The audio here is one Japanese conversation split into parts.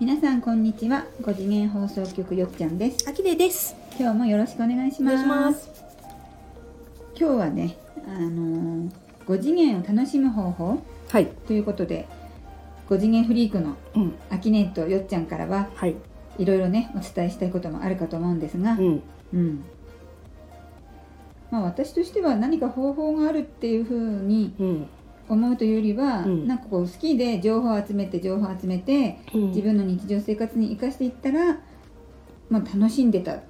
皆さんこんにちは5次元放送局よっちゃんですあきれです。今日もよろしくお願いしおます。今日はねあのー、5次元を楽しむ方法はい。ということで5次元フリークのうん。あきねとよっちゃんからははい。いろいろねお伝えしたいこともあるかと思うんですがうん。うんまあ私としては何か方法があるっていうふうにうん。思うというよりは、うん。なんかこう好きで情報を集めて情報を集めてうん。自分の日常生活に生かしていったら、まあ、楽しんでたっ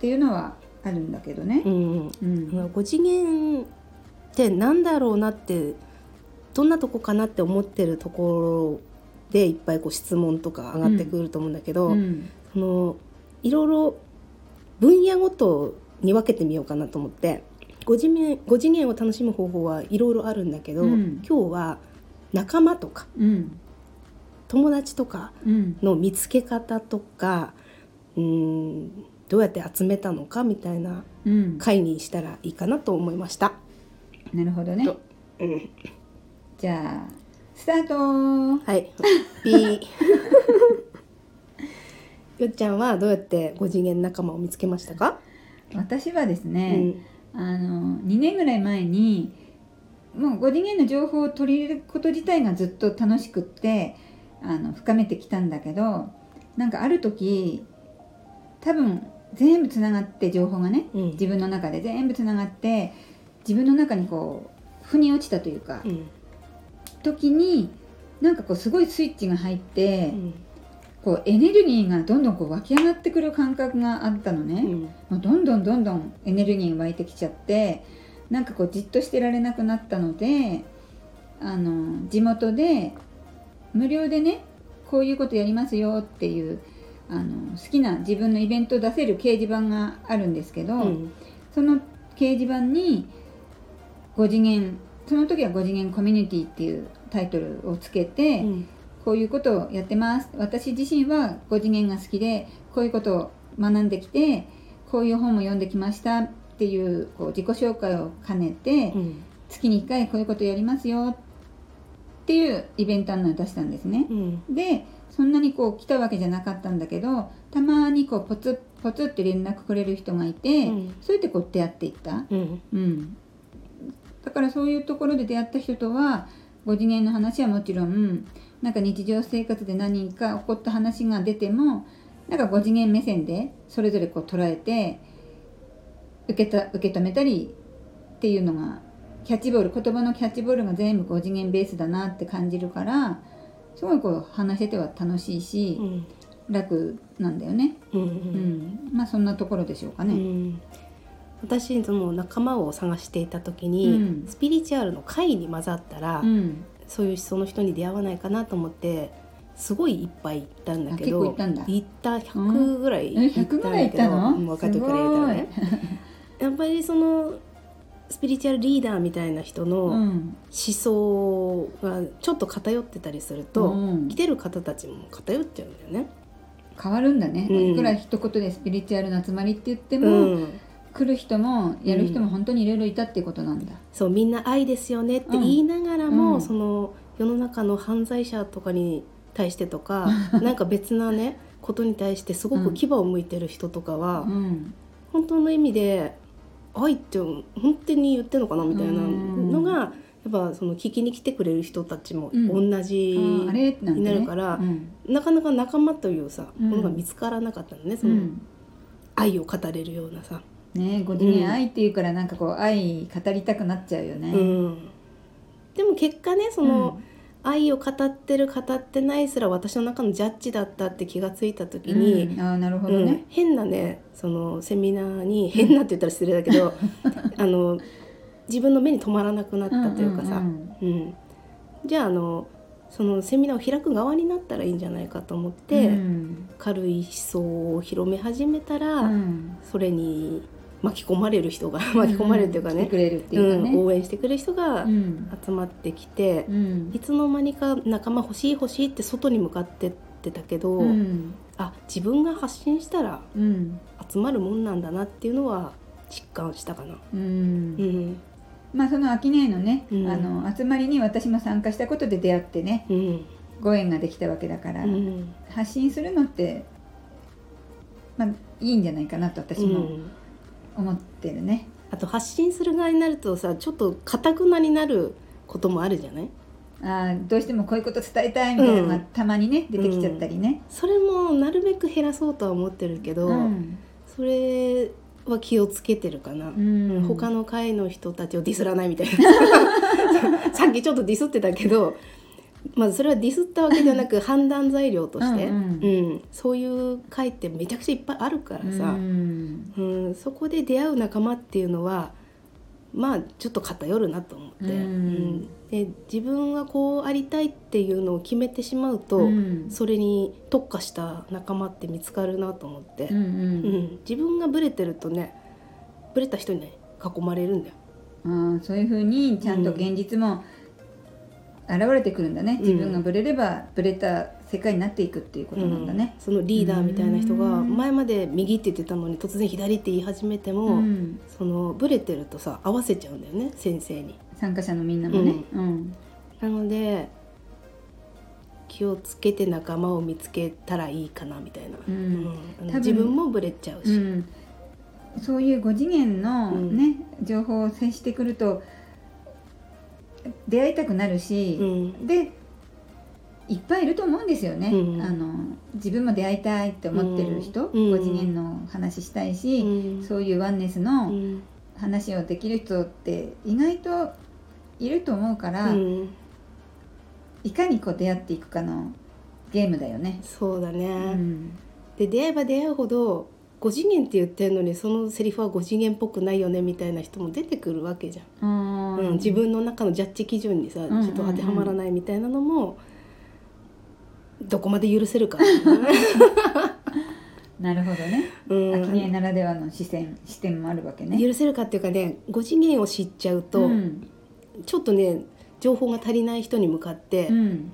ていうのはあるんだけどね。うん。うん。5次元ってなんだろうなってどんなとこかなって思ってるところでいっぱいこう質問とか上がってくると思うんだけど、うん。そのいろいろ分野ごとに分けてみようかなと思って5次元 ,5 次元を楽しむ方法はいろいろあるんだけど、うん。今日は仲間とかうん。友達とかうん。の見つけ方とかうーんどうやって集めたのかみたいなうん。回にしたらいいかなと思いました。なるほどね。とうん、じゃあスタート。はい。よっちゃんはどうやって5次元仲間を見つけましたか？私はですうね、んあの2年ぐらい前にもう5次元の情報を取り入れること自体がずっと楽しくってあの深めてきたんだけどなんかある時多分全部つながって情報がねうん。自分の中で全部つながって自分の中にこう腑に落ちたというか、うん。時になんかこうすごいスイッチが入って、うんこうエネルギーがどんどんこう湧き上がってくる感覚があったのね。うん。もうどんどんどんどんエネルギーが湧いてきちゃってなんかこうじっとしてられなくなったのであの地元で無料でねこういうことやりますよっていうあの好きな自分のイベントを出せる掲示板があるんですけど、うん。その掲示板に5次元その時は5次元コミュニティっていうタイトルをつけて、うんこういうことをやってます。私自身は5次元が好きでこういうことを学んできてこういう本も読んできましたっていうこう自己紹介を兼ねて、うん。月に1回こういうことやりますよっていうイベント案内を出したんですね。うん。でそんなにこう来たわけじゃなかったんだけどたまにこうポツポツって連絡くれる人がいて、うん。そうやってこう出会っていった。うん。うん、だからそういうところで出会った人とは5次元の話はもちろんなんか日常生活で何か起こった話が出てもなんか5次元目線でそれぞれこう捉えて受けた受け止めたりっていうのがキャッチボール言葉のキャッチボールが全部5次元ベースだなって感じるからすごいこう話してては楽しいしう、ん。楽なんだよね。うんううん。ん、まあそんなところでしょうかうね。ん。私その仲間を探していた時に、うん。スピリチュアルの会に混ざったら、うん、そういう思想の人に出会わないかなと思ってすごいいっぱい行ったんだけど行ったんだ。行った100ぐらいえ行ったんだけど、100ぐらい行ったの？うん若い時から入れたらね。やっぱりそのスピリチュアルリーダーみたいな人の思うん。想がちょっと偏ってたりすると、うん。来てる方たちも偏っちゃうんだよね。変わるんだね、うん。いくら一言でスピリチュアルな集まりって言っても、うん、来る人もやる人も本当にいろいろいたってことなんだ、そうみんな愛ですよねって言いながらも、うん。その世の中の犯罪者とかに対してとか なんか別なねことに対してすごく牙を向いてる人とかは、うん。本当の意味で愛って本当に言ってるのかなみたいなのが、やっぱその聞きに来てくれる人たちもうん。同じになるからうん。なかなか仲間というさ、うん。ものが見つからなかったのねそうのん。愛を語れるようなさ。ね5次元愛っていうからなんかこう愛語りたくなっちゃうよね、うん、でも結果ねその、うん。愛を語ってる語ってないすら私の中のジャッジだったって気がついた時に、うん。ああなるほうん。どね、変なねそのセミナーに変なって言ったら失礼だけど あの自分の目に留まらなくなったというかさ、うんうんじゃああのそのセミナーを開く側になったらいいんじゃないかと思っうて、ん。軽い思想を広め始めたら、うん。それに巻き込まれる人が 巻き込まれるっていうかね来てく、れるっていう応援してくれる人がうん。集まってきて。うん。いつの間にか仲間欲しい欲しいって外に向かってってたけど、うん。あ自分が発信したらうん。集まるもんなんだなっていうのは実感したかな。うん。うん。まあその秋音のね、うん。あの集まりに私も参加したことで出会ってねうん。ご縁ができたわけだから、うん。発信するのって、まあ、いいんじゃないかなと私もうん思ってるね。あと発信する側になるとさちょっとかたくなになることもあるじゃない？あーどうしてもこういうこと伝えたいみたいなのがうん。たまにね、出てきちゃったりね。それもなるべく減らそうとは思ってるけど、うん。それは気をつけてるかな、うん。他の会の人たちをディスらないみたいな。さっきちょっとディスってたけど、まあ、それはディスったわけではなく 判断材料として、うんうん。そういう会ってめちゃくちゃいっぱいあるからさ、うんうん。そこで出会う仲間っていうのはまあちょっと偏るなと思って、うん。うん。で自分がこうありたいっていうのを決めてしまうと、うん。それに特化した仲間って見つかるなと思って、うんうん。うん。自分がブレてるとねブレた人にね囲まれるんだよ。あーそういうふうにちゃんと現実も現れてくるんだね、うん。自分がブレればブレた世界になっていくっていうことなんだね。そのリーダーみたいな人がうん。前まで右って言ってたのに突然左って言い始めても、うん。そのブレてるとさ合わせちゃうんだよね先生に。参加者のみんなもね。うん。なので気をつけて仲間を見つけたらいいかなみたいな、自分もブレちゃうし、うん。そういう5次元のうん。ね、情報を接してくると出会いたくなるし、うん。でいっぱいいると思うんですよね、うん。あの自分も出会いたいって思ってる人、うん。5次元の話したいし、うん。そういうワンネスうのん。話をできる人って意外といると思うから、うん。いかにこう出会っていくかのゲームだよね。そうだね、うん。で出会えば出会うほど5次元って言ってるのにそのセリフは5次元っぽくないよねみたいな人も出てくるわけじゃん、うん。うん自分の中のジャッジ基準にさ、ちょっと当てはまらないみたいなのもどこまで許せるか、なるほどね。うん。ならではの視線視点もあるわけね。許せるかっていうかね5次元を知っちゃうと、うん。ちょっとね情報が足りない人に向かって、うん。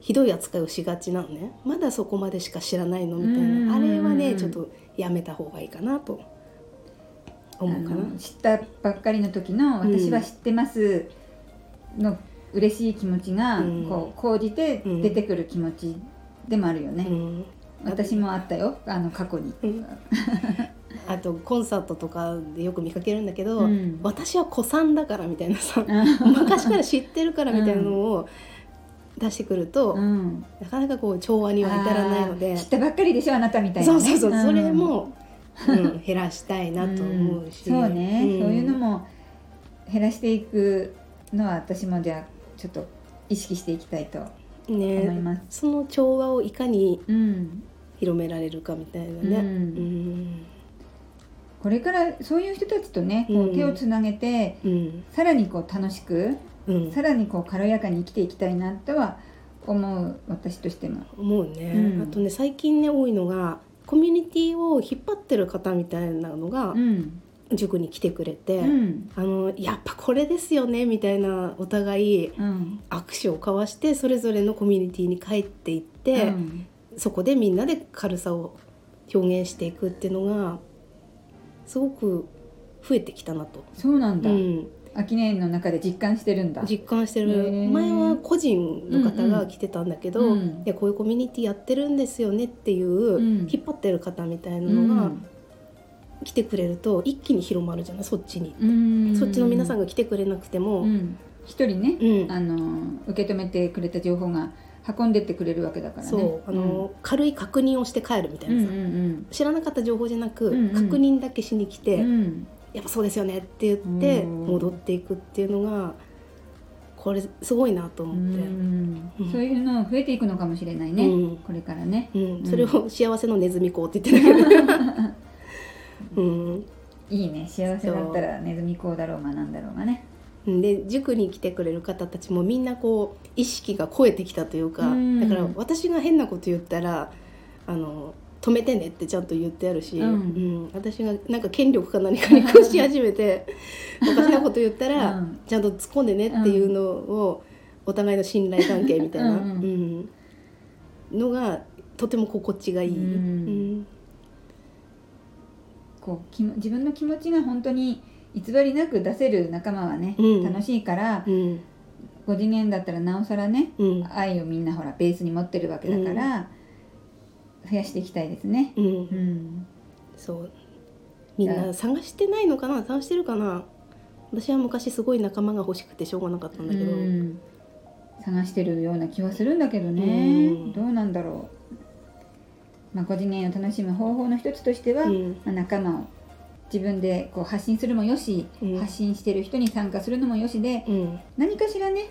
ひどい扱いをしがちなのね。まだそこまでしか知らないのみたいうんなあれはねちょっとやめた方がいいかなと思うかな。知ったばっかりの時の「うん。私は知ってます」の嬉しい気持ちがうん。こう講じてうん。出てくる気持ちでもあるよね。うん。私もあったよ。あの過去に。うん。あとコンサートとかでよく見かけるんだけど、うん。私は古参だからみたいなさあ 昔から知ってるからみたいなのを出してくると、うん。なかなかこう調和には至らないので。知ったばっかりでしょあなたみたいな、ね。そうそうそう、ん。それも、うん、減らしたいなと思うし、ん。そうね、ん。そういうのも減らしていくのは私もじゃあちょっと意識していきたいと思いねます。その調和をいかにうん。広められるかみたいなね、うん。うん。これからそういう人たちとねこううん。手をつなげて、うん。さらにこう楽しくうん。さらにこう軽やかに生きていきたいなとは思う私としても。思うね、うん。あとね最近ね多いのがコミュニティを引っ張ってる方みたいなのがうん。塾に来てくれて、うん。あのやっぱこれですよねみたいなお互いうん。握手を交わしてそれぞれのコミュニティに帰っていって、うん。そこでみんなで軽さを表現していくっていうのがすごく増えてきたなと、そうなんだ、うん、秋年の中で実感してるんだ。実感してへるー。前は個人の方が来てたんだけど、うん。うんいやこういうコミュニティやってるんですよねっていう、ん。引っ張ってる方みたいなうのがん。来てくれると一気に広まるじゃない？そっちに、うん。そっちの皆さんが来てくれなくても、うん。一人ね、うん。あの受け止めてくれた情報が運んでってくれるわけだからね。そう。あの、軽い確認をして帰るみたいうん、なさ、うんうん。知らなかった情報じゃなく、うんうん。確認だけしに来て、うんうんやっぱそうですよねって言ってうん。戻っていくっていうのがこれすごいなとう思って、ん。うん。そういうの増えていくのかもしれないね、うん。これからね。うん。それを幸せのネズミ講って言ってたけど、うん、いいね。幸せだったらネズミ講だろうがなんだろうがね。で塾に来てくれる方たちもみんなこう意識が超えてきたというか、うん。だから私が変なこと言ったらあの止めてねってちゃんと言ってあるし、うん。うん私がなんか権力か何かに屈し始めて おかしなこと言ったら、うん。ちゃんと突っ込んでねっていうのを、お互いの信頼関係みたいな、うん。うん。のがとても心地がいい。うん。うん。こう自分の気持ちが本当に偽りなく出せる仲間はね、うん。楽しいからうん。5次元だったらなおさらねうん。愛をみんなほらベースに持ってるわけだから、増やしていきたいですね。うん。うん、そう。みんな探してないのかな？探してるかな？私は昔すごい仲間が欲しくてしょうがなかったんだけど、うん。探してるような気はするんだけどね、うん。どうなんだろう、まあ、5次元を楽しむ方法の一つとしては、うん。まあ、仲間を自分でこう発信するもよし、うん。発信してる人に参加するのもよしでうん。何かしらね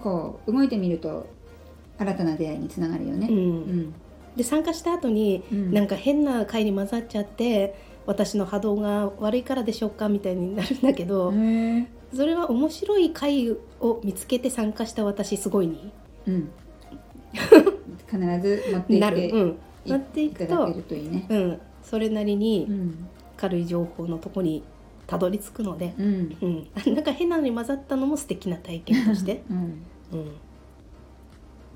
こう動いてみると新たな出会いにつながるよね。うん。うんで参加した後に、うん。なんか変な会に混ざっちゃって私の波動が悪いからでしょうかみたいになるんだけど、それは面白い会を見つけて参加した私すごいに。うん、必ず持っていなる、うん、なっていくといいいね。うん、それなりにうん。軽い情報のとこにたどり着くので、うん。うん、なんか変なのに混ざったのも素敵な体験として、うん、うん、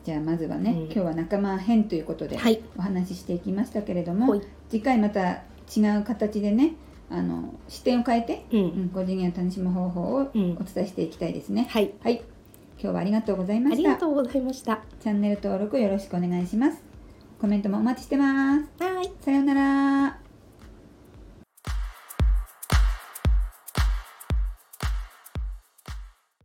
じゃあまずはね、うん今日は仲間編ということではいお話ししていきましたけれどほも、い次回また違う形でねあの視点を変えて、ううんん、5次元を楽しむ方法をうんお伝えしていきたいですね。はいはい、今日はありがとうございまあした。りがとうございましたチャンネル登録よろしくお願いします。コメントもお待ちしてます。はいさようなら。